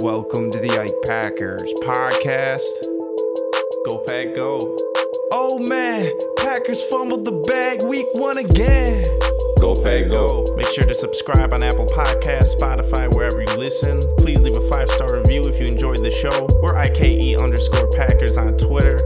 Welcome to the Ike Packers podcast. Go Pack Go. Oh man, Packers fumbled the bag week one again. Go Pack Go. Make sure to subscribe on Apple Podcasts, Spotify, wherever you listen. Please leave a five star review if you enjoyed the show. We're IKE underscore Packers on Twitter.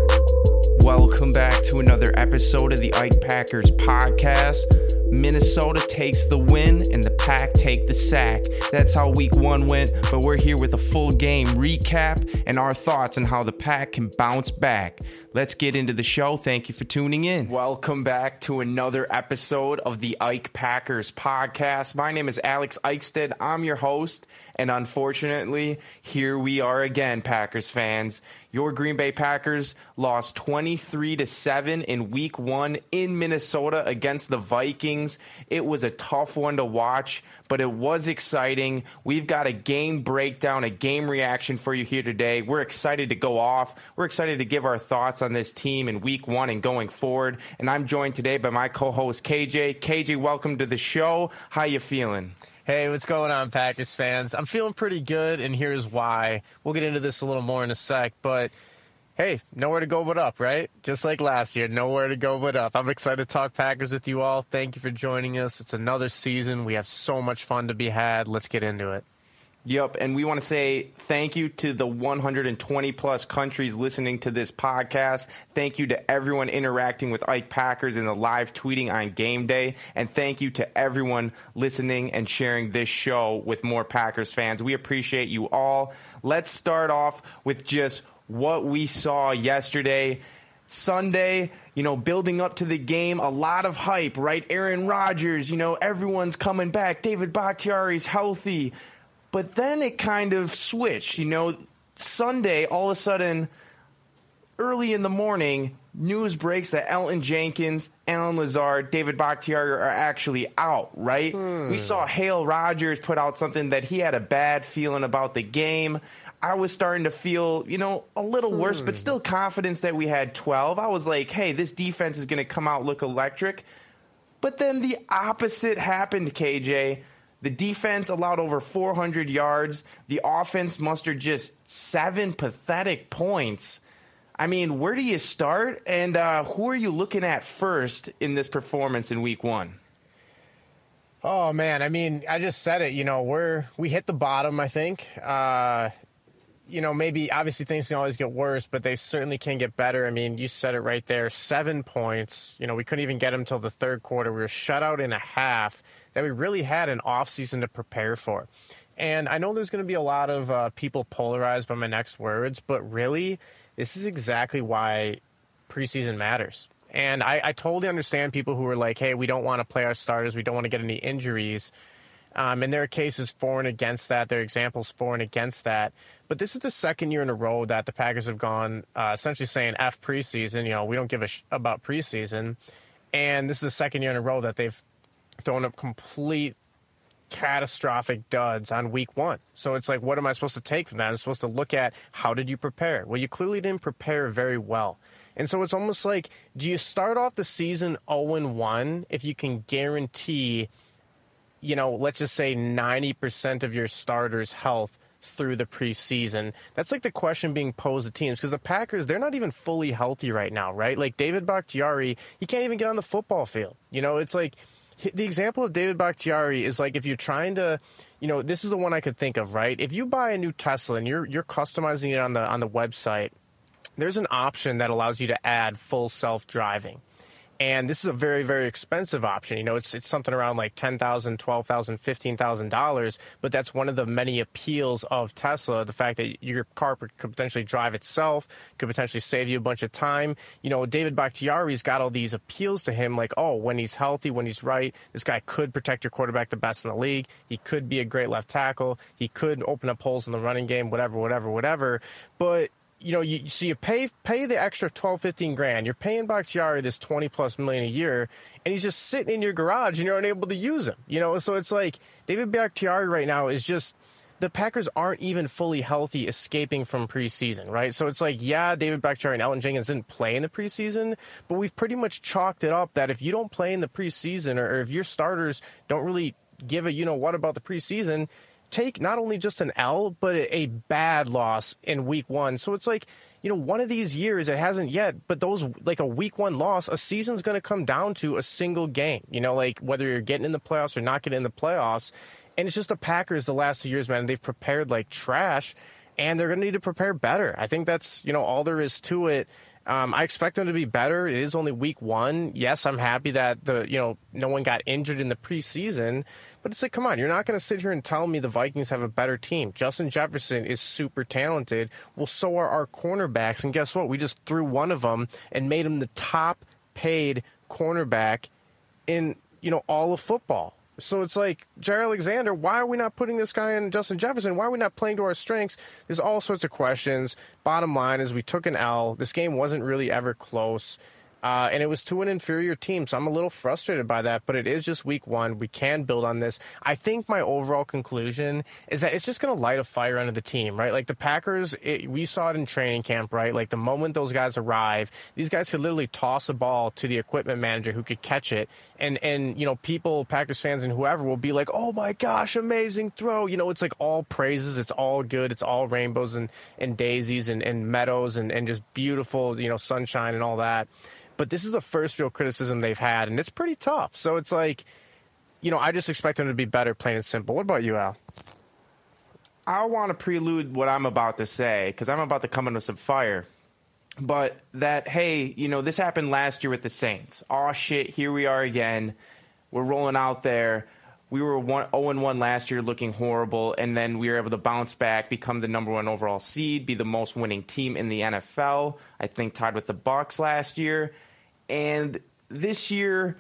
Welcome back to another episode of the Ike Packers podcast. Minnesota takes the win and the Pack take the sack. That's how week one went, but we're here with a full game recap and our thoughts on how the Pack can bounce back. Let's get into the show. Thank you for tuning in. Welcome back to another episode of the Ike Packers podcast. My name is Alex Eichstead. I'm your host, and unfortunately, here we are again, Packers fans. Your Green Bay Packers lost 23 to 7 in week 1 in Minnesota against the Vikings. It was a tough one to watch, but it was exciting. We've got a game breakdown, a game reaction for you here today. We're excited to go off. We're excited to give our thoughts on this team in week 1 and going forward. And I'm joined today by my co-host KJ. KJ, welcome to the show. How you feeling? Hey, what's going on, Packers fans? I'm feeling pretty good, and here's why. We'll get into this a little more in a sec, but hey, nowhere to go but up, right? Just like last year, nowhere to go but up. I'm excited to talk Packers with you all. Thank you for joining us. It's another season. We have so much fun to be had. Let's get into it. Yep, and we want to say thank you to the 120 plus countries listening to this podcast. Thank you to everyone interacting with Ike Packers in the live tweeting on game day. And thank you to everyone listening and sharing this show with more Packers fans. We appreciate you all. Let's start off with just what we saw yesterday. Sunday, you know, building up to the game, a lot of hype, right? Aaron Rodgers, you know, everyone's coming back. David Bakhtiari's healthy. But then it kind of switched, you know, Sunday, all of a sudden, early in the morning, news breaks that Elgton Jenkins, Allen Lazard, David Bakhtiari are actually out, right? Hmm. We saw Hale Rogers put out something that he had a bad feeling about the game. I was starting to feel, you know, a little worse, but hmm. still confidence that we had 12. I was like, hey, this defense is going to come out look electric. But then the opposite happened, KJ. The defense allowed over 400 yards. The offense mustered just seven pathetic points. I mean, where do you start? And uh, who are you looking at first in this performance in week one? Oh man, I mean, I just said it. You know, we're we hit the bottom. I think. Uh, you know, maybe obviously things can always get worse, but they certainly can get better. I mean, you said it right there. Seven points. You know, we couldn't even get them until the third quarter. We were shut out in a half that we really had an off season to prepare for. And I know there's going to be a lot of uh, people polarized by my next words, but really, this is exactly why preseason matters. And I, I totally understand people who are like, hey, we don't want to play our starters, we don't want to get any injuries. Um, and there are cases for and against that. There are examples for and against that. But this is the second year in a row that the Packers have gone uh, essentially saying F preseason. You know, we don't give a sh- about preseason. And this is the second year in a row that they've thrown up complete catastrophic duds on week one. So it's like, what am I supposed to take from that? I'm supposed to look at how did you prepare? Well, you clearly didn't prepare very well. And so it's almost like, do you start off the season 0 1 if you can guarantee, you know, let's just say 90% of your starters' health through the preseason? That's like the question being posed to teams because the Packers, they're not even fully healthy right now, right? Like David Bakhtiari, he can't even get on the football field. You know, it's like, the example of David Bakhtiari is like if you're trying to, you know, this is the one I could think of, right? If you buy a new Tesla and you're you're customizing it on the on the website, there's an option that allows you to add full self driving. And this is a very, very expensive option. You know, it's it's something around like ten thousand, twelve thousand, fifteen thousand dollars. But that's one of the many appeals of Tesla: the fact that your car could potentially drive itself, could potentially save you a bunch of time. You know, David Bakhtiari's got all these appeals to him, like, oh, when he's healthy, when he's right, this guy could protect your quarterback the best in the league. He could be a great left tackle. He could open up holes in the running game, whatever, whatever, whatever. But you know, you so you pay pay the extra 12, 15 grand. You're paying Bakhtiari this 20 plus million a year, and he's just sitting in your garage and you're unable to use him. You know, so it's like David Bakhtiari right now is just the Packers aren't even fully healthy escaping from preseason, right? So it's like, yeah, David Bakhtiari and Elgton Jenkins didn't play in the preseason, but we've pretty much chalked it up that if you don't play in the preseason or, or if your starters don't really give a you know what about the preseason, take not only just an L, but a, bad loss in week one. So it's like, you know, one of these years it hasn't yet, but those like a week one loss, a season's going to come down to a single game. You know, like whether you're getting in the playoffs or not getting in the playoffs. And it's just the Packers the last two years, man. They've prepared like trash, and they're going to need to prepare better. I think that's you know all there is to it. Um, I expect them to be better. It is only week one. Yes, I'm happy that the you know no one got injured in the preseason, but it's like, come on, you're not going to sit here and tell me the Vikings have a better team. Justin Jefferson is super talented. Well, so are our cornerbacks, and guess what? We just threw one of them and made him the top paid cornerback in you know all of football. So it's like, Jaire Alexander, why are we not putting this guy in Justin Jefferson? Why are we not playing to our strengths? There's all sorts of questions. Bottom line is we took an L. This game wasn't really ever close. Uh, and it was to an inferior team, so I'm a little frustrated by that. But it is just week one. We can build on this. I think my overall conclusion is that it's just going to light a fire under the team, right? Like the Packers, it, we saw it in training camp, right? Like the moment those guys arrive, these guys could literally toss a ball to the equipment manager who could catch it, and and you know people, Packers fans and whoever will be like, "Oh my gosh, amazing throw!" You know, it's like all praises, it's all good, it's all rainbows and and daisies and, and meadows and and just beautiful, you know, sunshine and all that but this is the first real criticism they've had, and it's pretty tough. So it's like, you know, I just expect them to be better, plain and simple. What about you, Al? I want to prelude what I'm about to say because I'm about to come into some fire. But that, hey, you know, this happened last year with the Saints. Oh, shit, here we are again. We're rolling out there. We were 1 0 1 last year, looking horrible, and then we were able to bounce back, become the number one overall seed, be the most winning team in the NFL. I think tied with the Bucks last year. And this year,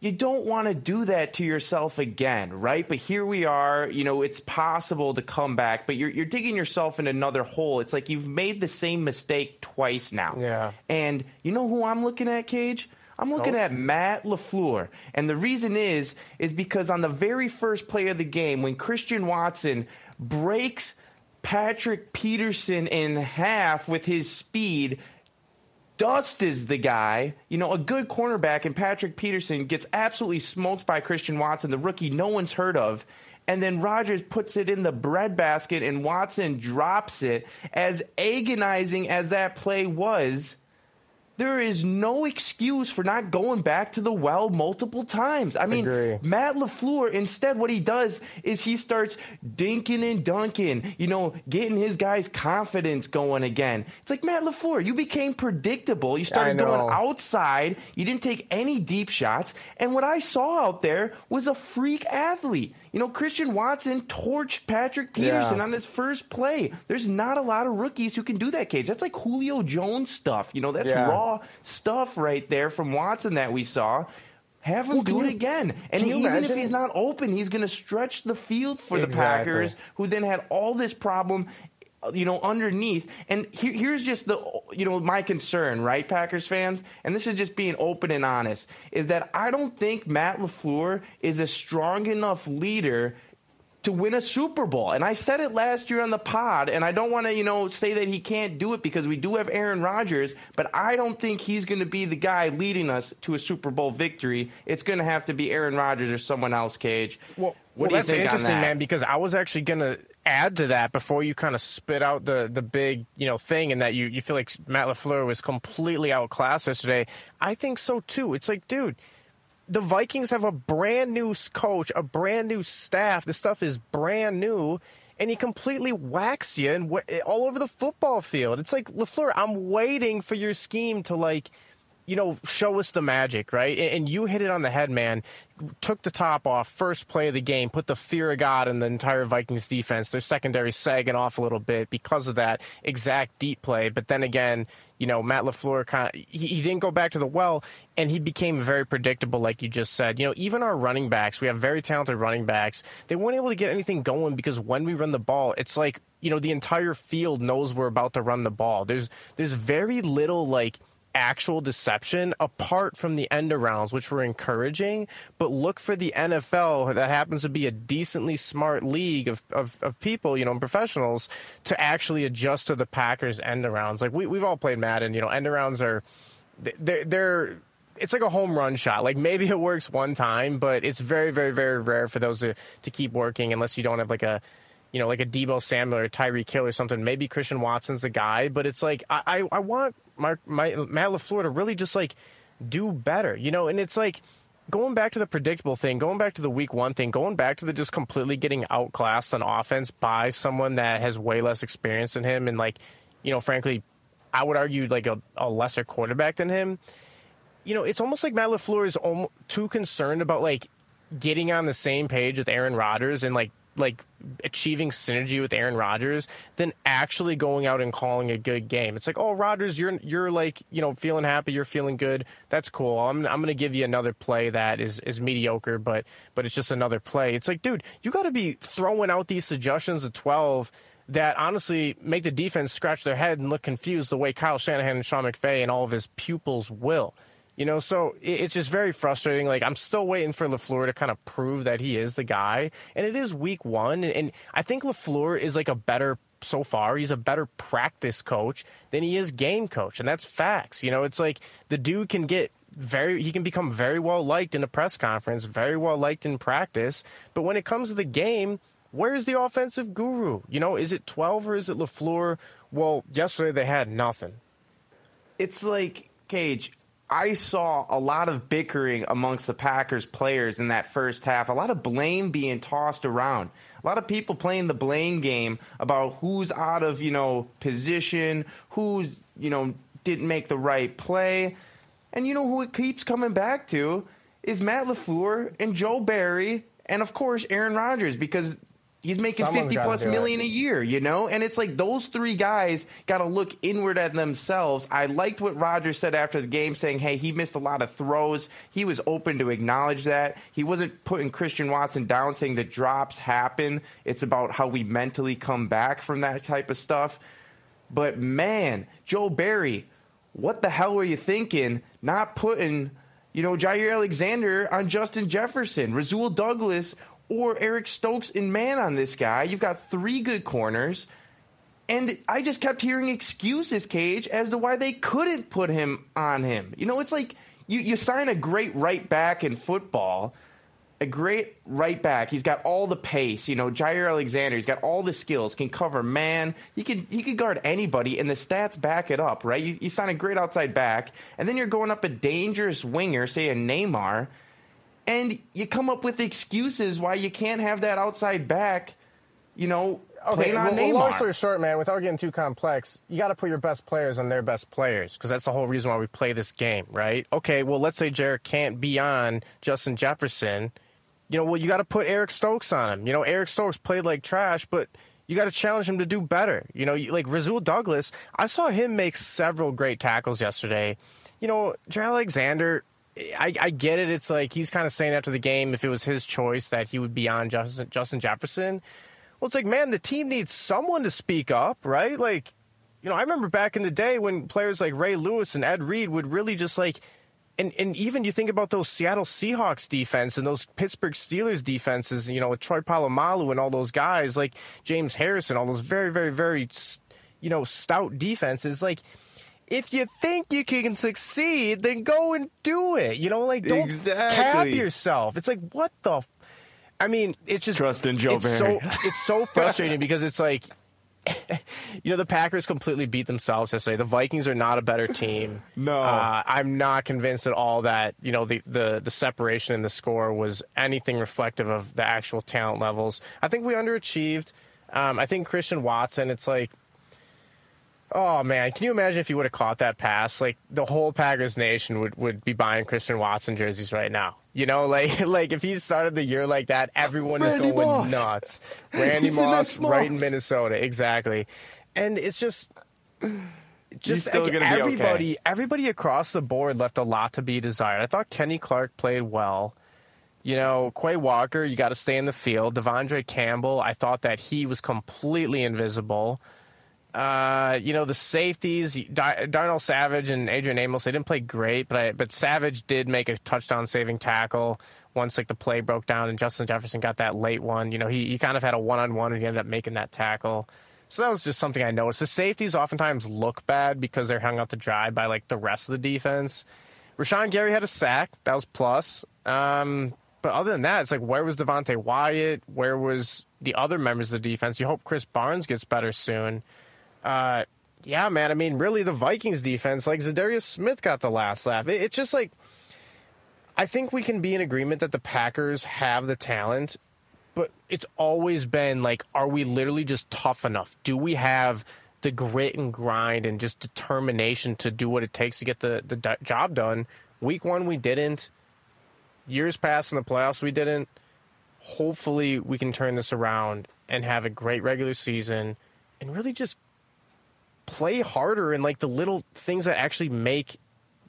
you don't want to do that to yourself again, right? But here we are. You know, it's possible to come back, but you're, you're digging yourself in another hole. It's like you've made the same mistake twice now. Yeah. And you know who I'm looking at, Cage? I'm looking at Matt LaFleur. And the reason is, is because on the very first play of the game, when Christian Watson breaks Patrick Peterson in half with his speed, Dust is the guy, you know, a good cornerback, and Patrick Peterson gets absolutely smoked by Christian Watson, the rookie no one's heard of. And then Rodgers puts it in the breadbasket, and Watson drops it. As agonizing as that play was, there is no excuse for not going back to the well multiple times. I mean, Agree. Matt LaFleur, instead, what he does is he starts dinking and dunking, you know, getting his guys' confidence going again. It's like, Matt LaFleur, you became predictable. You started going outside. You didn't take any deep shots. And what I saw out there was a freak athlete. You know, Christian Watson torched Patrick Peterson Yeah. on his first play. There's not a lot of rookies who can do that, Cage. That's like Julio Jones stuff. You know, that's Yeah. raw stuff right there from Watson that we saw. Have him Well, do it you- again. And even if he's not open, he's going to stretch the field for the Packers, who then had all this problem Uh, you know underneath and here, here's just the you know my concern right packers fans and this is just being open and honest is that i don't think matt lafleur is a strong enough leader to win a Super Bowl. And I said it last year on the pod, and I don't want to, you know, say that he can't do it because we do have Aaron Rodgers, but I don't think he's going to be the guy leading us to a Super Bowl victory. It's going to have to be Aaron Rodgers or someone else, Cage. Well, what well, do you that's think interesting, that? man, because I was actually going to add to that before you kind of spit out the the big you know thing and that you you feel like Matt Lafleur was completely outclassed yesterday. I think so too. It's like, dude. The Vikings have a brand new coach, a brand new staff. The stuff is brand new, and he completely whacks you and wh- all over the football field. It's like Lafleur. I'm waiting for your scheme to like you know, show us the magic, right? And you hit it on the head, man. Took the top off, first play of the game, put the fear of God in the entire Vikings defense. Their secondary sagging off a little bit because of that exact deep play. But then again, you know, Matt LaFleur kind of, he, he didn't go back to the well and he became very predictable, like you just said. You know, even our running backs, we have very talented running backs. They weren't able to get anything going because when we run the ball, it's like, you know, the entire field knows we're about to run the ball. There's, there's very little like, actual deception apart from the end arounds, which were encouraging. But look for the NFL that happens to be a decently smart league of, of, of people, you know, professionals to actually adjust to the Packers end arounds. Like we, we've all played Madden, you know, end arounds are they're, they're it's like a home run shot. Like maybe it works one time, but it's very, very, very rare for those to, to keep working unless you don't have like a, you know, like a Deebo Samuel or Tyreek Hill or something. Maybe Christian Watson's the guy, but it's like I, I, I want Mark, my, Matt Lafleur to really just like do better, you know. And it's like going back to the predictable thing, going back to the week one thing, going back to the just completely getting outclassed on offense by someone that has way less experience than him, and like, you know, frankly, I would argue like a, a lesser quarterback than him. You know, it's almost like Matt Lafleur is almost too concerned about like getting on the same page with Aaron Rodgers and like like achieving synergy with Aaron Rodgers than actually going out and calling a good game. It's like, oh, Rodgers, you're you're like you know feeling happy, you're feeling good. That's cool. I'm I'm gonna give you another play that is is mediocre, but but it's just another play. It's like, dude, you got to be throwing out these suggestions of twelve that honestly make the defense scratch their head and look confused the way Kyle Shanahan and Sean McVay and all of his pupils will. You know, so it's just very frustrating. Like I'm still waiting for Lafleur to kind of prove that he is the guy, and it is Week One, and I think Lafleur is like a better so far. He's a better practice coach than he is game coach, and that's facts. You know, it's like the dude can get very he can become very well liked in a press conference, very well liked in practice, but when it comes to the game, where's the offensive guru? You know, is it 12 or is it LaFleur? Well, yesterday they had nothing. It's like Cage, I saw a lot of bickering amongst the Packers players in that first half, a lot of blame being tossed around. A lot of people playing the blame game about who's out of, you know, position, who's, you know, didn't make the right play. And you know who it keeps coming back to is Matt LaFleur and Joe Barry and of course Aaron Rodgers because He's making Someone's 50 plus million it. a year, you know? And it's like those three guys got to look inward at themselves. I liked what Rodgers said after the game, saying, hey, he missed a lot of throws. He was open to acknowledge that. He wasn't putting Christian Watson down, saying the drops happen. It's about how we mentally come back from that type of stuff. But man, Joe Barry, what the hell were you thinking not putting you know, Jaire Alexander on Justin Jefferson. Rasul Douglas or Eric Stokes in man on this guy. You've got three good corners. And I just kept hearing excuses, Cage, as to why they couldn't put him on him. You know, it's like you, you sign a great right back in football, a great right back. He's got all the pace. You know, Jaire Alexander, he's got all the skills, can cover man. He can he can guard anybody, and the stats back it up, right? You, you sign a great outside back, and then you're going up a dangerous winger, say a Neymar – and you come up with excuses why you can't have that outside back, you know, okay, on well, Long story short, man, without getting too complex, you got to put your best players on their best players because that's the whole reason why we play this game, right? Okay, well, let's say Jared can't be on Justin Jefferson. You know, well, you got to put Eric Stokes on him. You know, Eric Stokes played like trash, but you got to challenge him to do better. You know, like Rasul Douglas, I saw him make several great tackles yesterday. You know, Jared Alexander, I, I, get it. It's like he's kind of saying after the game, if it was his choice, that he would be on Justin, Justin Jefferson. Well, it's like, man, the team needs someone to speak up, right? Like, you know, I remember back in the day when players like Ray Lewis and Ed Reed would really just like, and, and even you think about those Seattle Seahawks defense and those Pittsburgh Steelers defenses, you know, with Troy Polamalu and all those guys, like James Harrison, all those very, very, very, you know, stout defenses, like – if you think you can succeed, then go and do it. You know, like don't exactly. cap yourself. It's like what the. I mean, it's just trust in Joe it's Barry. So, it's so frustrating because it's like, you know, the Packers completely beat themselves yesterday. The Vikings are not a better team. no, uh, I'm not convinced at all that you know the, the the separation in the score was anything reflective of the actual talent levels. I think we underachieved. Um, I think Christian Watson. It's like Oh man, can you imagine if you would have caught that pass? Like the whole Packers nation would, would be buying Christian Watson jerseys right now. You know, like like if he started the year like that, everyone Randy is going Moss. nuts. Randy Moss, right in Minnesota, exactly. And it's just just like everybody okay. everybody across the board left a lot to be desired. I thought Kenny Clark played well. You know, Quay Walker, you got to stay in the field. De'Vondre Campbell, I thought that he was completely invisible. Uh, you know the safeties, Darnell Savage and Adrian Amos. They didn't play great, but I, but Savage did make a touchdown saving tackle once like the play broke down, and Justin Jefferson got that late one. You know he he kind of had a one on one, and he ended up making that tackle. So that was just something I noticed. The safeties oftentimes look bad because they're hung out to dry by like the rest of the defense. Rashan Gary had a sack. That was plus. Um, but other than that, it's like where was Devonte Wyatt? Where was the other members of the defense? You hope Krys Barnes gets better soon. Uh, yeah, man. I mean, really, the Vikings defense, like Za'Darius Smith, got the last laugh. It, it's just like I think we can be in agreement that the Packers have the talent, but it's always been like, are we literally just tough enough? Do we have the grit and grind and just determination to do what it takes to get the, the job done? Week one, we didn't. Years past in the playoffs, we didn't. Hopefully, we can turn this around and have a great regular season and really just play harder and like the little things that actually make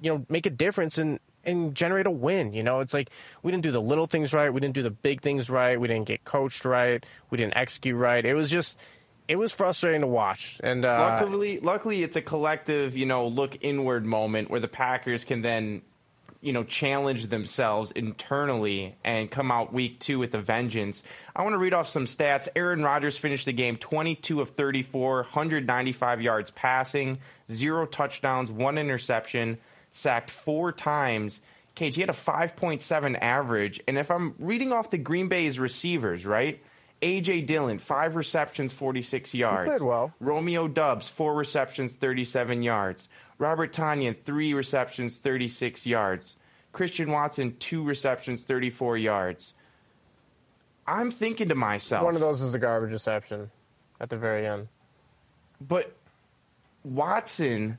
you know make a difference and and generate a win. You know, it's like we didn't do the little things right, we didn't do the big things right, we didn't get coached right, we didn't execute right. It was just it was frustrating to watch. And uh, luckily, luckily, it's a collective, you know, look inward moment where the Packers can then, you know, challenge themselves internally and come out week two with a vengeance. I want to read off some stats. Aaron Rodgers finished the game 22 of 34, 195 yards passing, zero touchdowns, one interception sacked four times. Cage, he had a 5.7 average. And if I'm reading off the Green Bay's receivers, right? AJ Dillon, five receptions, 46 yards. He played well. Romeo Doubs, four receptions, 37 yards. Robert Tonyan, three receptions, 36 yards. Christian Watson, two receptions, 34 yards. I'm thinking to myself. One of those is a garbage reception at the very end. But Watson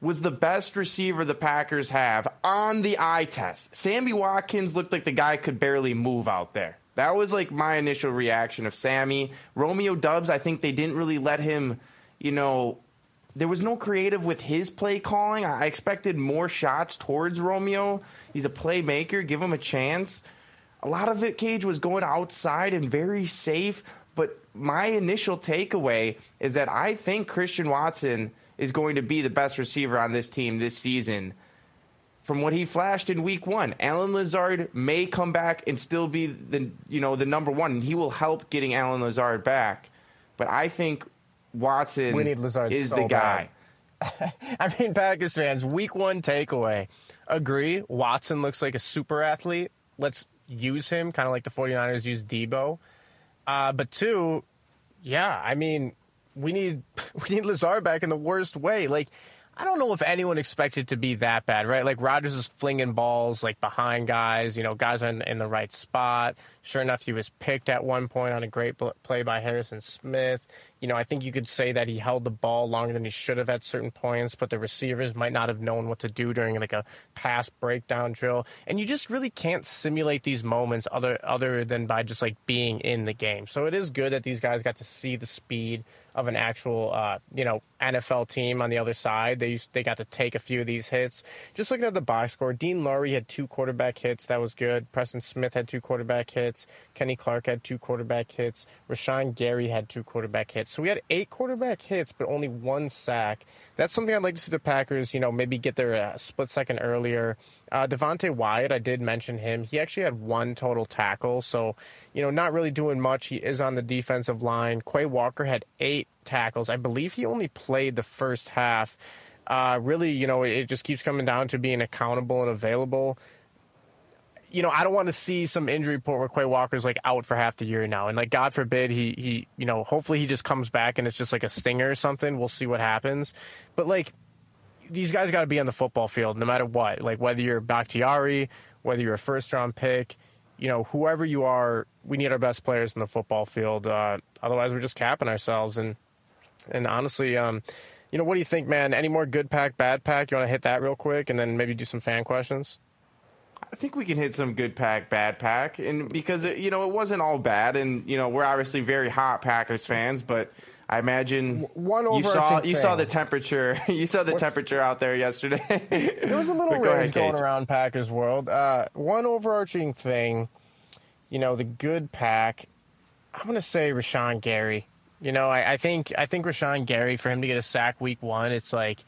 was the best receiver the Packers have on the eye test. Sammy Watkins looked like the guy could barely move out there. That was like my initial reaction of Sammy. Romeo Doubs, I think they didn't really let him, you know, there was no creative with his play calling. I expected more shots towards Romeo. He's a playmaker, give him a chance. A lot of it, Cage, was going outside and very safe. But my initial takeaway is that I think Christian Watson is going to be the best receiver on this team this season. From what he flashed in week one, Allen Lazard may come back and still be the you know the number one, and he will help getting Allen Lazard back. But I think Watson we need Lazard is so the guy. I mean, Packers fans, week one takeaway. Agree. Watson looks like a super athlete. Let's use him, kind of like the 49ers use Deebo. Uh, but two, yeah, I mean, we need we need Lazard back in the worst way. Like I don't know if anyone expected to be that bad, right? Like Rodgers is flinging balls like behind guys, you know, guys in, in the right spot. Sure enough, he was picked at one point on a great play by Harrison Smith. You know, I think you could say that he held the ball longer than he should have at certain points, but the receivers might not have known what to do during like a pass breakdown drill. And you just really can't simulate these moments other other than by just like being in the game. So it is good that these guys got to see the speed of an actual, uh, you know, NFL team on the other side. They used, they got to take a few of these hits. Just looking at the box score, Dean Lowry had two quarterback hits. That was good. Preston Smith had two quarterback hits. Kenny Clark had two quarterback hits. Rashan Gary had two quarterback hits. So we had eight quarterback hits, but only one sack. That's something I'd like to see the Packers, you know, maybe get their uh, split second earlier. Uh, Devonte Wyatt, I did mention him. He actually had one total tackle, so you know, not really doing much. He is on the defensive line. Quay Walker had eight tackles. I believe he only played the first half. Uh, really, you know, it just keeps coming down to being accountable and available. You know, I don't want to see some injury report where Quay Walker's like out for half the year now, and like God forbid he he you know hopefully he just comes back and it's just like a stinger or something. We'll see what happens, but like these guys got to be on the football field no matter what. Like whether you're Bakhtiari, whether you're a first round pick, you know, whoever you are, we need our best players in the football field. Uh, otherwise, we're just capping ourselves. And and honestly, um, you know, what do you think, man? Any more good pack, bad pack? You want to hit that real quick, and then maybe do some fan questions. I think we can hit some good pack, bad pack, and because it, you know it wasn't all bad, and you know we're obviously very hot Packers fans, but I imagine one you saw you saw the temperature you saw the What's, temperature out there yesterday. there was a little rage going around Packers world. Uh, one overarching thing, you know, the good pack. I'm going to say Rashan Gary. You know, I, I think I think Rashan Gary for him to get a sack week one, it's like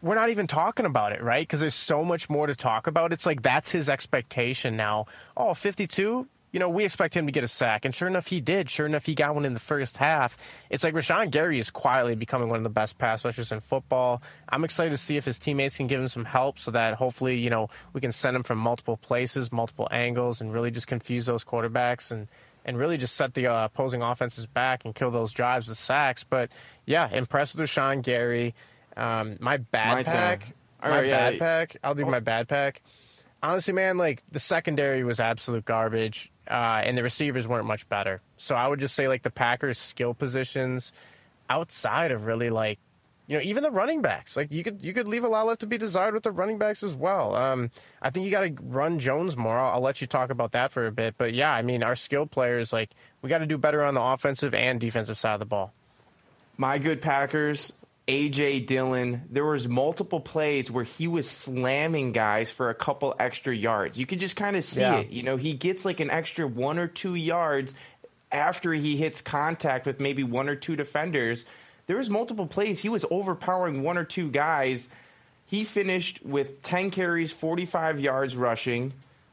we're not even talking about it, right? Because there's so much more to talk about. It's like that's his expectation now. Oh, 52? you know, we expect him to get a sack. And sure enough, he did. Sure enough, he got one in the first half. It's like Rashan Gary is quietly becoming one of the best pass rushers in football. I'm excited to see if his teammates can give him some help so that hopefully, you know, we can send him from multiple places, multiple angles, and really just confuse those quarterbacks and, and really just set the uh, opposing offenses back and kill those drives with sacks. But yeah, impressed with Rashan Gary. Um, my bad My pack. All My right, yeah. bad pack. I'll do my bad pack honestly, man, like the secondary was absolute garbage, uh, and the receivers weren't much better. So I would just say like the Packers' skill positions outside of really like. You know, even the running backs, like you could you could leave a lot left to be desired with the running backs as well. Um, I think you got to run Jones more. I'll, I'll let you talk about that for a bit, but yeah, I mean, our skilled players, like we got to do better on the offensive and defensive side of the ball. My good Packers, AJ Dillon. There was multiple plays where he was slamming guys for a couple extra yards. You could just kind of see Yeah. it. You know, he gets like an extra one or two yards after he hits contact with maybe one or two defenders. There was multiple plays. He was overpowering one or two guys. He finished with 10 carries, 45 yards rushing,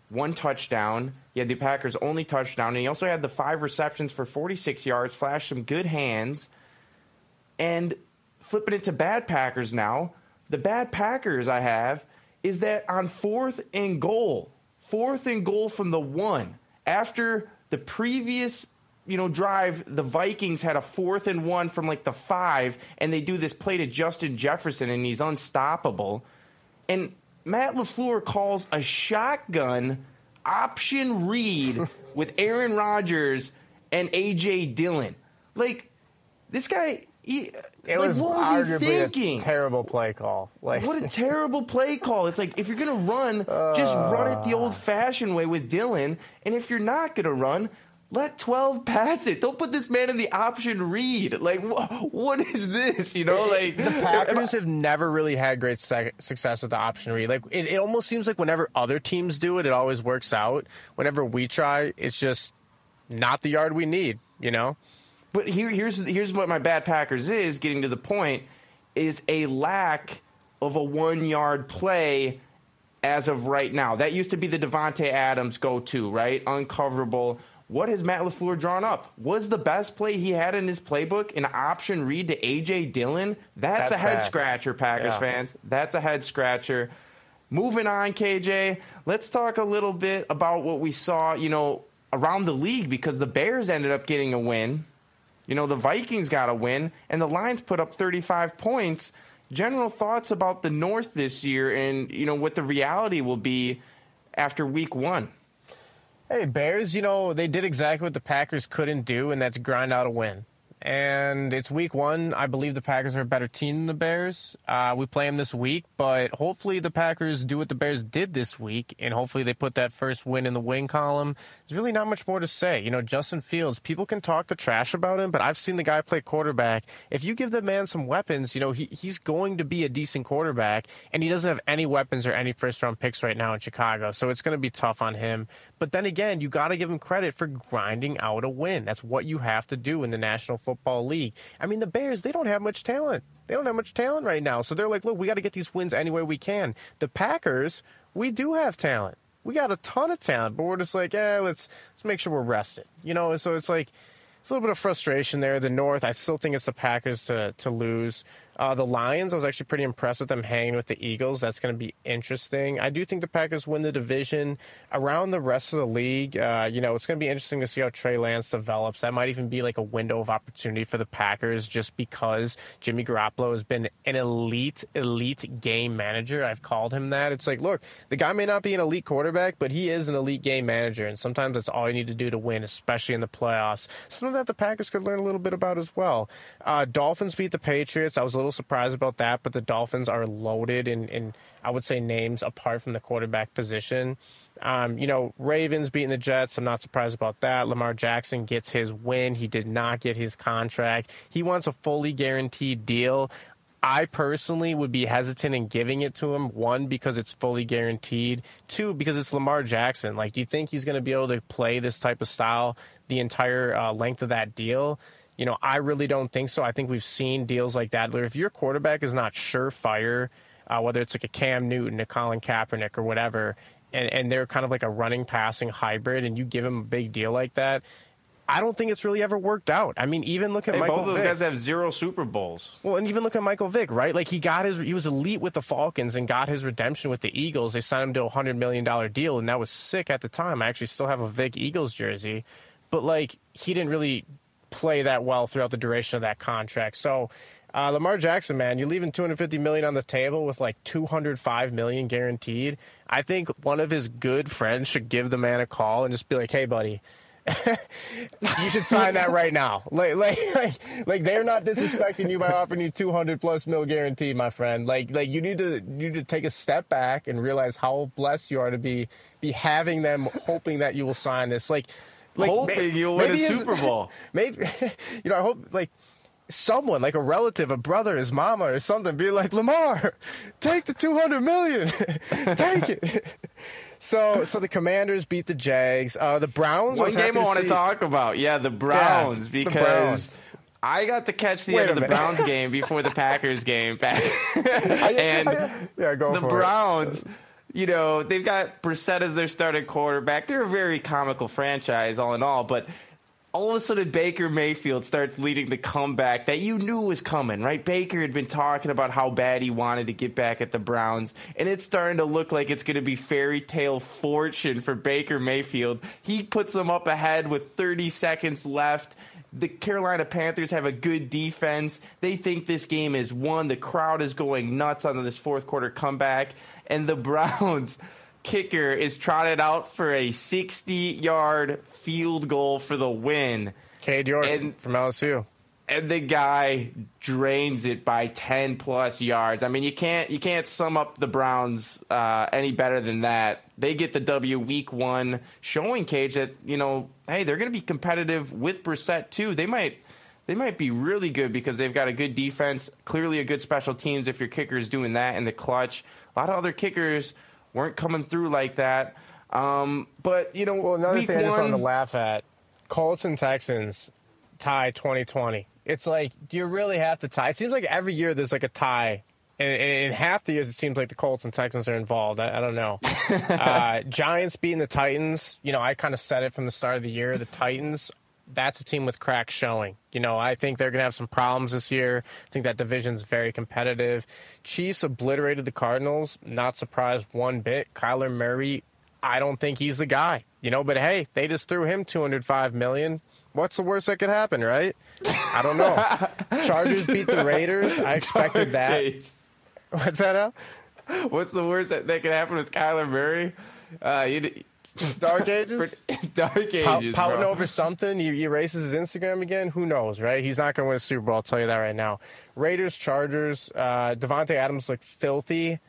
one touchdown. He had the Packers' only touchdown, and he also had the five receptions for 46 yards, flashed some good hands. And flipping it to bad Packers now, the bad Packers I have is that on fourth and goal, fourth and goal from the one, after the previous you know drive, the Vikings had a fourth and one from like the five, and they do this play to Justin Jefferson, and he's unstoppable. And Matt LaFleur calls a shotgun option read with Aaron Rodgers and AJ Dillon. Like this guy, he, It like, was what was he thinking? a terrible play call. Like what a terrible play call. It's like if you're gonna run, just run it the ah. old fashioned way with Dillon. And if you're not gonna run, let 12 pass it. Don't put this man in the option read. Like, wha- what is this? You know, like the Packers have never really had great sec- success with the option read. Like it, it almost seems like whenever other teams do it, it always works out. Whenever we try, it's just not the yard we need. You know? But here, here's here's what my bad Packers is getting to the point is a lack of a one yard play as of right now. That used to be the Davante Adams go to right, uncoverable. What has Matt Lafleur drawn up? Was the best play he had in his playbook an option read to AJ Dillon? That's, That's a head bad. scratcher, Packers Yeah. fans. That's a head scratcher. Moving on, KJ, let's talk a little bit about what we saw, you know, around the league because the Bears ended up getting a win. You know, the Vikings got a win, and the Lions put up 35 points. General thoughts about the North this year and, you know, what the reality will be after week one. Hey, Bears, you know, they did exactly what the Packers couldn't do, and that's grind out a win. And it's week one. I believe the Packers are a better team than the Bears. Uh, we play them this week, but hopefully the Packers do what the Bears did this week, and hopefully they put that first win in the win column. There's really not much more to say. You know, Justin Fields, people can talk the trash about him, but I've seen the guy play quarterback. If you give the man some weapons, you know, he, he's going to be a decent quarterback, and he doesn't have any weapons or any first round picks right now in Chicago, so it's going to be tough on him. But then again, you got to give him credit for grinding out a win. That's what you have to do in the National Football League. I mean, the Bears, they don't have much talent. They don't have much talent right now. So they're like, look, we got to get these wins any way we can. The Packers, we do have talent. We got a ton of talent, but we're just like, eh, let's let's make sure we're rested. You know, so it's like it's a little bit of frustration there. The North, I still think it's the Packers to to lose. Uh, the Lions, I was actually pretty impressed with them hanging with the Eagles. That's going to be interesting. I do think the Packers win the division. Around the rest of the league, uh, you know, it's going to be interesting to see how Trey Lance develops. That might even be like a window of opportunity for the Packers just because Jimmy Garoppolo has been an elite, elite game manager. I've called him that. It's like, look, the guy may not be an elite quarterback, but he is an elite game manager. And sometimes that's all you need to do to win, especially in the playoffs. Something that the Packers could learn a little bit about as well. Uh, Dolphins beat the Patriots. I was a little surprised about that, but the Dolphins are loaded in, in I would say, names apart from the quarterback position. Um, you know, Ravens beating the Jets. I'm not surprised about that. Lamar Jackson gets his win. He did not get his contract. He wants a fully guaranteed deal. I personally would be hesitant in giving it to him. One, because it's fully guaranteed. Two, because it's Lamar Jackson. Like, do you think he's going to be able to play this type of style the entire uh, length of that deal? You know, I really don't think so. I think we've seen deals like that if your quarterback is not surefire, uh, whether it's like a Cam Newton, a Colin Kaepernick, or whatever, and, and they're kind of like a running passing hybrid, and you give them a big deal like that, I don't think it's really ever worked out. I mean, even look at Hey, Michael both those Vick. guys have zero Super Bowls. Well, and even look at Michael Vick, right? Like he got his, he was elite with the Falcons and got his redemption with the Eagles. They signed him to a hundred million dollar deal, and that was sick at the time. I actually still have a Vick Eagles jersey, but like he didn't really play that well throughout the duration of that contract. So. Uh, Lamar Jackson, man, you're leaving 250 million on the table with like 205 million guaranteed. I think one of his good friends should give the man a call and just be like, "Hey, buddy, you should sign that right now. Like, like, like, like they're not disrespecting you by offering you 200 plus mil guaranteed, my friend. Like, like you need to you need to take a step back and realize how blessed you are to be be having them hoping that you will sign this. Like, like Hoping may- you'll win a Super Bowl. Maybe, you know, I hope like someone like a relative, a brother, his mama, or something, be like, Lamar, take the two hundred million, take it. So, so the Commanders beat the Jags. Uh, the Browns. One game I want to see- talk about. Yeah, the Browns the because Browns. I got to catch the Wait end of the minute. Browns game before the Packers game back. and yeah, go the for it. You know, they've got Brissett as their starting quarterback. They're a very comical franchise, all in all, but all of a sudden Baker Mayfield starts leading the comeback that you knew was coming, right? Baker had been talking about how bad he wanted to get back at the Browns, and it's starting to look like it's going to be fairy tale fortune for Baker Mayfield. He puts them up ahead with 30 seconds left. The Carolina Panthers have a good defense. They think this game is won. The crowd is going nuts on this fourth quarter comeback, and the Browns kicker is trotted out for a 60 yard field goal for the win. Cade York And- from LSU. And the guy drains it by 10 plus yards. I mean, you can't you can't sum up the Browns uh, any better than that. They get the W week one, showing Cage that you know, hey, they're going to be competitive with Brissett too. They might they might be really good because they've got a good defense, clearly a good special teams. If your kicker is doing that in the clutch, a lot of other kickers weren't coming through like that. Um, but you know, Well, another thing I just one, wanted to laugh at: Colts and Texans tie 2020. It's like, do you really have to tie? It seems like every year there's like a tie. And and in half the years, it seems like the Colts and Texans are involved. I, I don't know. uh, Giants beating the Titans. You know, I kind of said it from the start of the year. The Titans, that's a team with cracks showing. You know, I think they're going to have some problems this year. I think that division's very competitive. Chiefs obliterated the Cardinals. Not surprised one bit. Kyler Murray, I don't think he's the guy. You know, but hey, they just threw him 205 million. What's the worst that could happen, right? I don't know. Chargers beat the Raiders. I expected that. What's that? Al? What's the worst that, that could happen with Kyler Murray? Uh, you, Dark Ages? Dark ages, pouting bro. over something. He, erases his Instagram again. Who knows, right? He's not going to win a Super Bowl. I'll tell you that right now. Raiders, Chargers. Uh, Davante Adams looked filthy,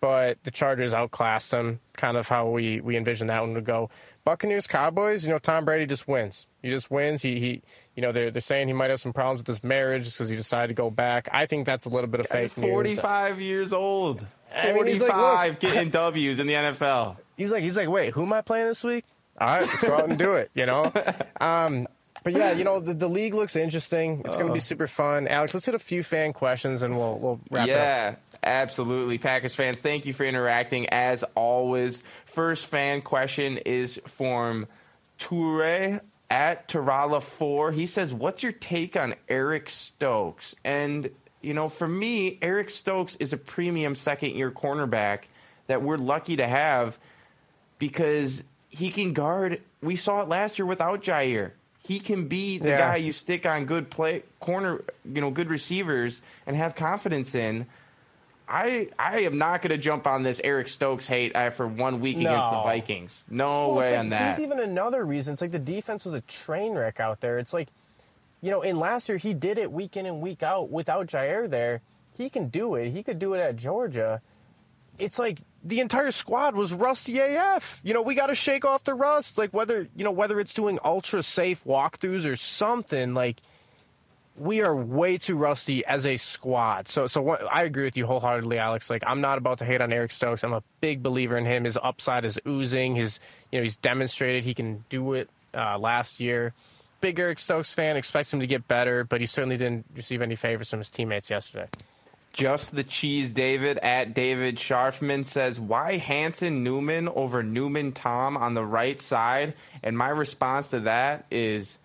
but the Chargers outclassed him. Kind of how we we envisioned that one to go. Buccaneers, Cowboys. You know, Tom Brady just wins. He just wins. He he. You know, they're they're saying he might have some problems with his marriage because he decided to go back. I think that's a little bit of He's fake news. 45 years old. I mean, 45 like, getting W's in the NFL. he's like he's like wait who am i playing this week all right let's go out and do it you know um but yeah you know the, the league looks interesting it's going to be uh-huh. super fun alex let's hit a few fan questions and we'll we'll wrap Yeah, absolutely. Packers fans, thank you for interacting as always. First fan question is from Toure at Tarala4. He says, What's your take on Eric Stokes? And, you know, for me, Eric Stokes is a premium second year cornerback that we're lucky to have because he can guard. We saw it last year without Jaire. He can be the Yeah. guy you stick on good play corner, you know, good receivers and have confidence in. I I am not going to jump on this Eric Stokes hate for one week against the Vikings. No Well, way like- on that. he's even another reason it's like the defense was a train wreck out there it's like you know in last year he did it week in and week out without jaire there he can do it he could do it at georgia it's like the entire squad was rusty AF. You know, we got to shake off the rust. Like whether you know whether it's doing ultra safe walkthroughs or something. Like we are way too rusty as a squad. So, so what, I agree with you wholeheartedly, Alex. Like I'm not about to hate on Eric Stokes. I'm a big believer in him. His upside is oozing. His, you know, he's demonstrated he can do it uh, last year. Big Eric Stokes fan. Expects him to get better, but he certainly didn't receive any favors from his teammates yesterday. Just the cheese, David at David Scharfman says, "Why Hanson Newman over Newman Tom on the right side?" And my response to that is,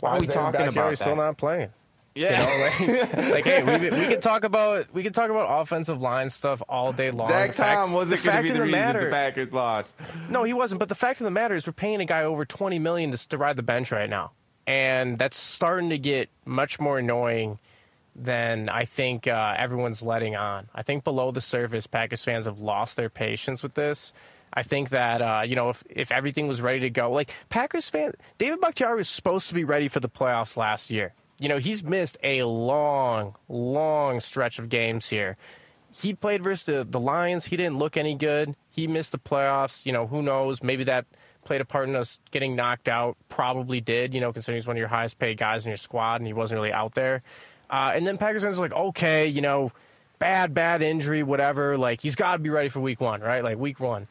"Why are we David talking about that?" still not playing? yeah, You know, like, like, hey, we, we can talk about we can talk about offensive line stuff all day long. Zach The fact- Tom wasn't the going fact to be of the reason matter, the Packers lost. No, he wasn't. But the fact of the matter is, we're paying a guy over twenty million to, to ride the bench right now, and that's starting to get much more annoying than I think uh, everyone's letting on. I think below the surface, Packers fans have lost their patience with this. I think that uh, you know if if everything was ready to go, like Packers fans, David Bakhtiari was supposed to be ready for the playoffs last year. You know he's missed a long, long stretch of games here he played versus the, the Lions. He didn't look any good. He missed the playoffs. You know, who knows? Maybe that played a part in us getting knocked out. Probably did, you know, considering he's one of your highest paid guys in your squad and he wasn't really out there. Uh, and then Packers fans are like, okay, you know, bad, bad injury, whatever. Like, he's got to be ready for week one, right? Like, week one.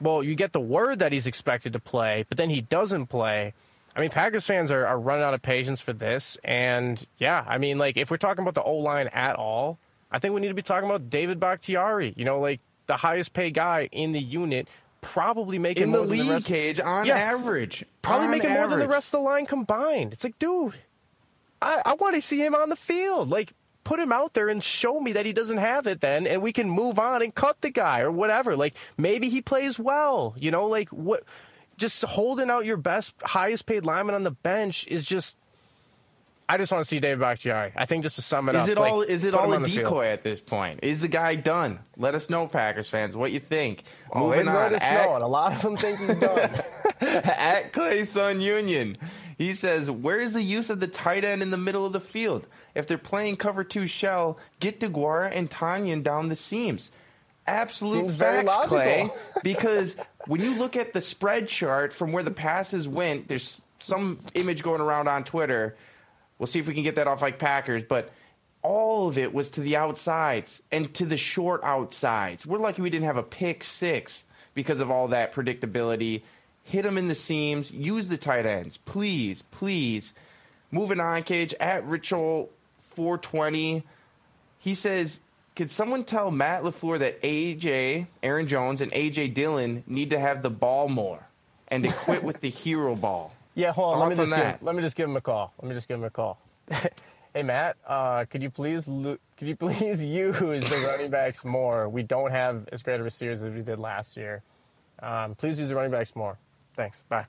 Well, you get the word that he's expected to play, but then he doesn't play. I mean, Packers fans are, are running out of patience for this. And yeah, I mean, like, if we're talking about the O line at all, I think we need to be talking about David Bakhtiari, you know, like the highest paid guy in the unit, probably making In the more than league rest, cage, on Yeah. average, probably On making more than the rest of the line combined. It's like, dude, I, I want to see him on the field. Like, put him out there and show me that he doesn't have it then, and we can move on and cut the guy or whatever. Like, maybe he plays well, you know, like what. Just holding out your best, highest paid lineman on the bench is just. I just want to see David Bakhtiari. I think just to sum it up, Is it like, all? Is it all a the field. decoy at this point? Is the guy done? Let us know, Packers fans, what you think. Oh, Moving on. let us At- know, and a lot of them think he's done. at Clay Sun Union. He says, Where is the use of the tight end in the middle of the field? If they're playing cover two shell, get Deguara and Tonyan down the seams. Absolute Seems facts, Clay. because when you look at the spread chart from where the passes went, there's some image going around on Twitter. We'll see if we can get that off like Packers, but all of it was to the outsides and to the short outsides. We're lucky we didn't have a pick six because of all that predictability. Hit them in the seams. Use the tight ends, please, please. Moving on, Cage at Ritual 420. He says, "Could someone tell Matt LaFleur that AJ, Aaron Jones, and AJ Dillon need to have the ball more and to quit with the hero ball?" Yeah, hold on. Let me, on just give, let me just give him a call. Let me just give him a call. hey, Matt, uh, could you please lo- could you please use the running backs more? We don't have as great of a receivers as we did last year. Um, please use the running backs more. Thanks. Bye.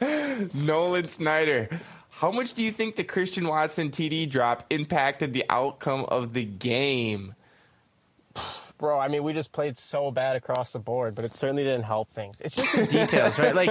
Nolan Snyder. How much do you think the Christian Watson TD drop impacted the outcome of the game? Bro, I mean, we just played so bad across the board, but it certainly didn't help things. It's just the details, right? Like,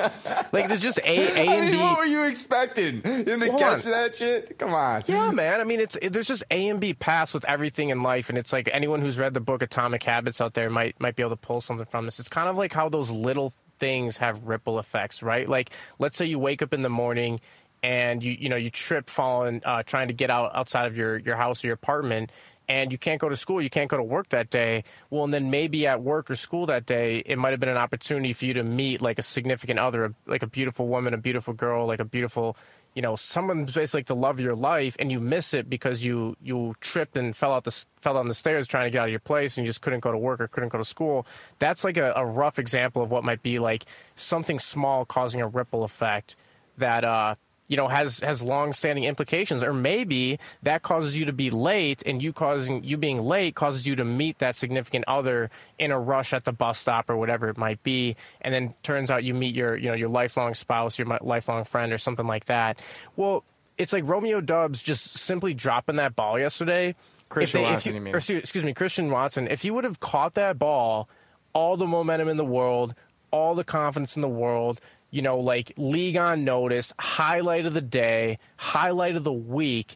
like there's just A, A I and mean, B. what were you expecting? In the Hold catch on. that shit? Come on. Yeah, man. I mean, it's it, there's just A and B paths with everything in life, and it's like anyone who's read the book Atomic Habits out there might might be able to pull something from this. It's kind of like how those little things have ripple effects, right? Like, let's say you wake up in the morning and you you know you trip falling uh, trying to get out outside of your your house or your apartment. And you can't go to school, you can't go to work that day. Well, and then maybe at work or school that day, it might have been an opportunity for you to meet like a significant other, like a beautiful woman, a beautiful girl, like a beautiful you know someone basically like the love of your life and you miss it because you you tripped and fell out the fell down the stairs trying to get out of your place and you just couldn't go to work or couldn't go to school that's like a, a rough example of what might be like something small causing a ripple effect that uh you know has has long standing implications or maybe that causes you to be late and you causing you being late causes you to meet that significant other in a rush at the bus stop or whatever it might be and then turns out you meet your you know your lifelong spouse your lifelong friend or something like that well it's like Romeo Doubs just simply dropping that ball yesterday Christian If if Watson, you- you mean. or excuse excuse me Christian Watson if he would have caught that ball all the momentum in the world, all the confidence in the world, you know, like league on notice, highlight of the day, highlight of the week.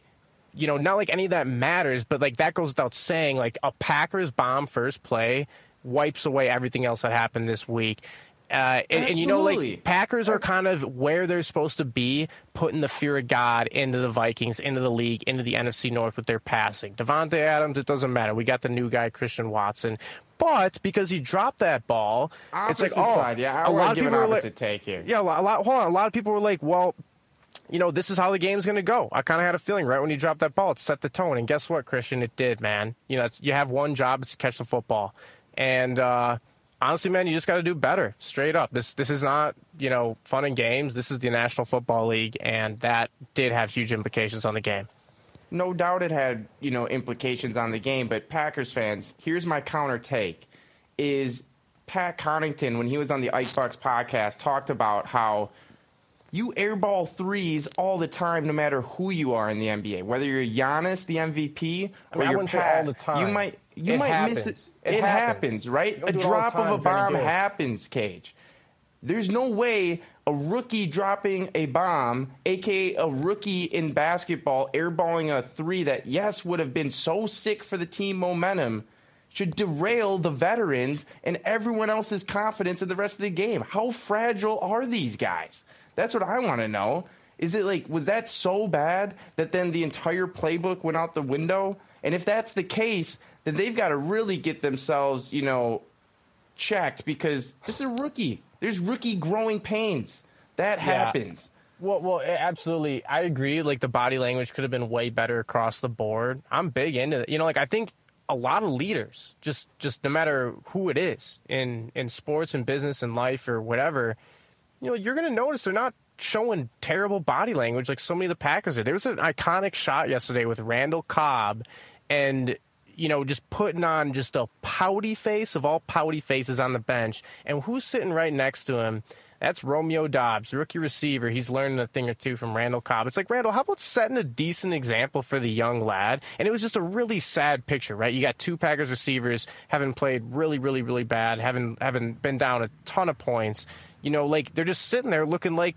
You know, not like any of that matters, but like that goes without saying. Like a Packers bomb first play wipes away everything else that happened this week. Uh, and, and you know, like Packers are kind of where they're supposed to be, putting the fear of God into the Vikings, into the league, into the NFC North with their passing. Davante Adams, it doesn't matter. We got the new guy, Christian Watson. But because he dropped that ball, it's like, oh, side, yeah. I a lot of people were like, take here. yeah, a lot, a lot. Hold on, a lot of people were like, well, you know, this is how the game's going to go. I kind of had a feeling right when you dropped that ball, it set the tone. And guess what, Christian? It did, man. You know, you have one job, it's to catch the football. And uh, honestly, man, you just got to do better, straight up. This this is not you know fun and games. This is the National Football League, and that did have huge implications on the game. No doubt it had you know implications on the game, but Packers fans, here's my counter take: is Pat Connaughton when he was on the Icebox podcast talked about how you airball threes all the time, no matter who you are in the NBA. Whether you're Giannis, the MVP, I mean, or I you're wouldn't Pat, all the time. you might you It might happens. miss it. It It, happens. happens, right? A do it all the drop of a if you're any bomb happens, Cage. There's no way a rookie dropping a bomb, aka a rookie in basketball airballing a three that yes would have been so sick for the team momentum, should derail the veterans and everyone else's confidence in the rest of the game. How fragile are these guys? That's what I want to know. Is it like was that so bad that then the entire playbook went out the window? And if that's the case, then they've got to really get themselves, you know, checked because this is a rookie. There's rookie growing pains. That happens. Well, well, absolutely. I agree. Like the body language could have been way better across the board. I'm big into it. You know, like I think a lot of leaders, just just no matter who it is in in sports and business and life or whatever, you know, you're gonna notice they're not showing terrible body language like so many of the Packers are. There was an iconic shot yesterday with Randall Cobb and you know, just putting on just a pouty face of all pouty faces on the bench. And who's sitting right next to him? That's Romeo Doubs, rookie receiver. He's learning a thing or two from Randall Cobb. It's like, Randall, how about setting a decent example for the young lad? And it was just a really sad picture, right? You got two Packers receivers having played really, really, really bad, having having been down a ton of points. You know, like they're just sitting there looking like,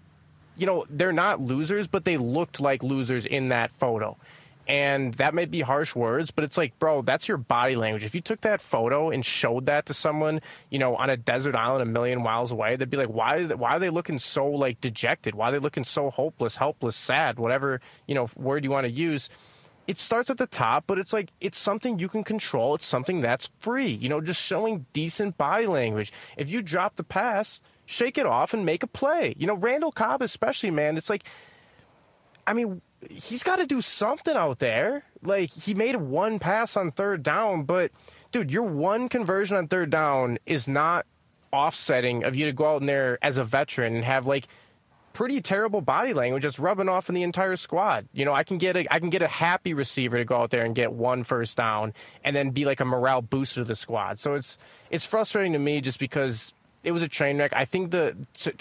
you know, they're not losers, but they looked like losers in that photo. And that may be harsh words, but it's like, bro, that's your body language. If you took that photo and showed that to someone, you know, on a desert island a million miles away, they'd be like, why, why are they looking so like dejected? Why are they looking so hopeless, helpless, sad, whatever, you know, word you want to use? It starts at the top, but it's like, it's something you can control. It's something that's free, you know, just showing decent body language. If you drop the pass, shake it off and make a play. You know, Randall Cobb, especially, man, it's like, I mean, he's got to do something out there. Like he made one pass on third down, but dude, your one conversion on third down is not offsetting of you to go out in there as a veteran and have like pretty terrible body language that's rubbing off in the entire squad. You know, I can get a I can get a happy receiver to go out there and get one first down and then be like a morale booster to the squad. So it's it's frustrating to me just because it was a train wreck. I think the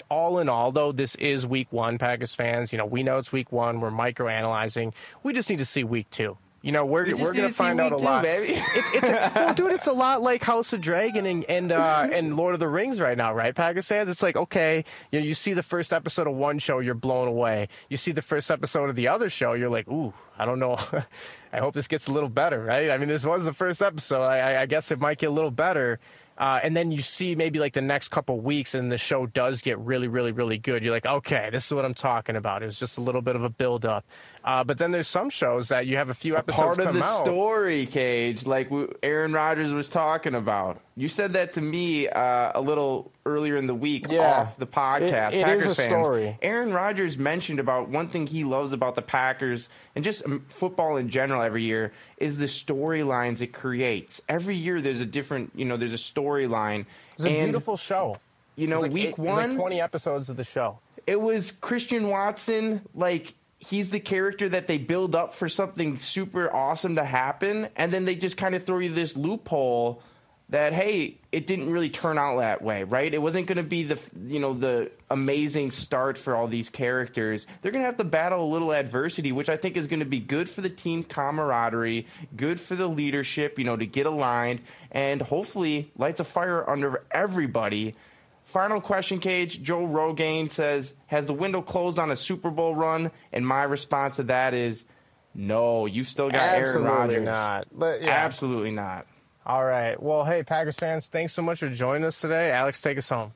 all in all though, this is week one, Packers fans. You know, we know it's week one. We're micro analyzing. We just need to see week two. You know, we're just we're gonna to find out a two, lot. baby. It's it's a, well, dude, it's a lot like House of Dragon and and uh, and Lord of the Rings right now, right? Packers fans. It's like okay, you know, you see the first episode of one show, you're blown away. You see the first episode of the other show, you're like, ooh, I don't know. I hope this gets a little better, right? I mean, this was the first episode. I, I- I guess it might get a little better. Uh, and then you see maybe like the next couple weeks, and the show does get really, really, really good. You're like, okay, this is what I'm talking about. It was just a little bit of a build up. Uh, but then there's some shows that you have a few episodes Part of come the out. story, Cage, like Aaron Rodgers was talking about. You said that to me uh, a little earlier in the week Yeah. off the podcast. It- it Packers is a fans. story. Aaron Rodgers mentioned about one thing he loves about the Packers and just um, football in general every year is the storylines it creates. Every year there's a different, you know, there's a storyline. It's a beautiful show. You know, It's like week eight- it's like one, 20 episodes of the show. it was Christian Watson. Like he's the character that they build up for something super awesome to happen, and then they just kind of throw you this loophole that hey, it didn't really turn out that way, right? It wasn't going to be the you know the amazing start for all these characters. They're going to have to battle a little adversity, which I think is going to be good for the team camaraderie, good for the leadership, you know, to get aligned, and hopefully lights a fire under everybody. Final question, Cage. Joe Rogaine says, "Has the window closed on a Super Bowl run?" And my response to that is, "No. You still got Aaron Absolutely Rodgers. not. But yeah. Absolutely not." All right. Well, hey, Packers fans, thanks so much for joining us today. Alex, take us home.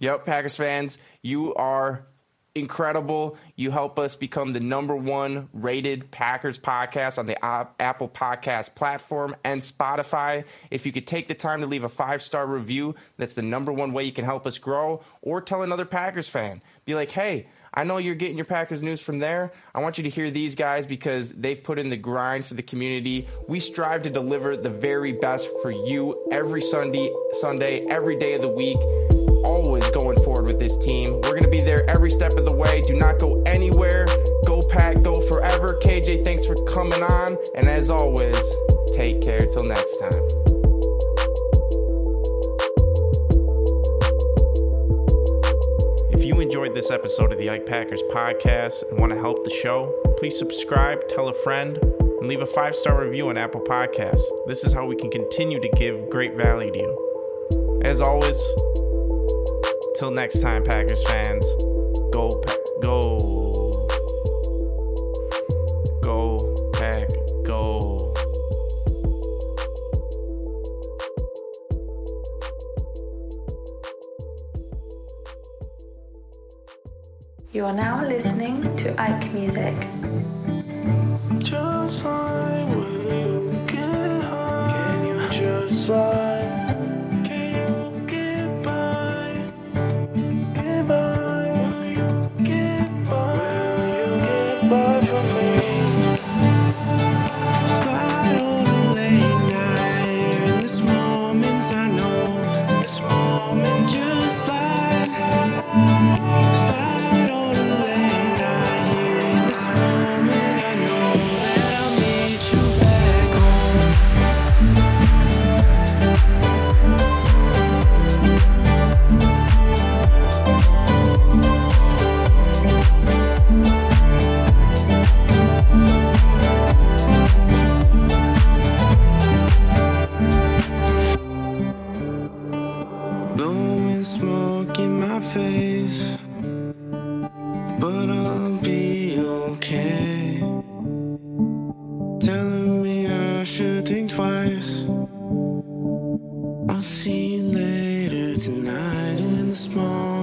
Yep, Packers fans, you are incredible. You help us become the number one rated Packers podcast on the App- Apple Podcast platform and Spotify. If you could take the time to leave a five star review, that's the number one way you can help us grow. Or tell another Packers fan, be like, hey, I know you're getting your Packers news from there. I want you to hear these guys because they've put in the grind for the community. We strive to deliver the very best for you every Sunday, Sunday, every day of the week. With this team. We're going to be there every step of the way. Do not go anywhere. Go pack, go forever. KJ, thanks for coming on. And as always, take care till next time. If you enjoyed this episode of the Ike Packers podcast and want to help the show, please subscribe, tell a friend, and leave a five star review on Apple Podcasts. This is how we can continue to give great value to you. As always, till next time, Packers fans, go, go. Go, pack, go. You are now listening to Ike Music. Should think twice. I'll see you later tonight in the moment.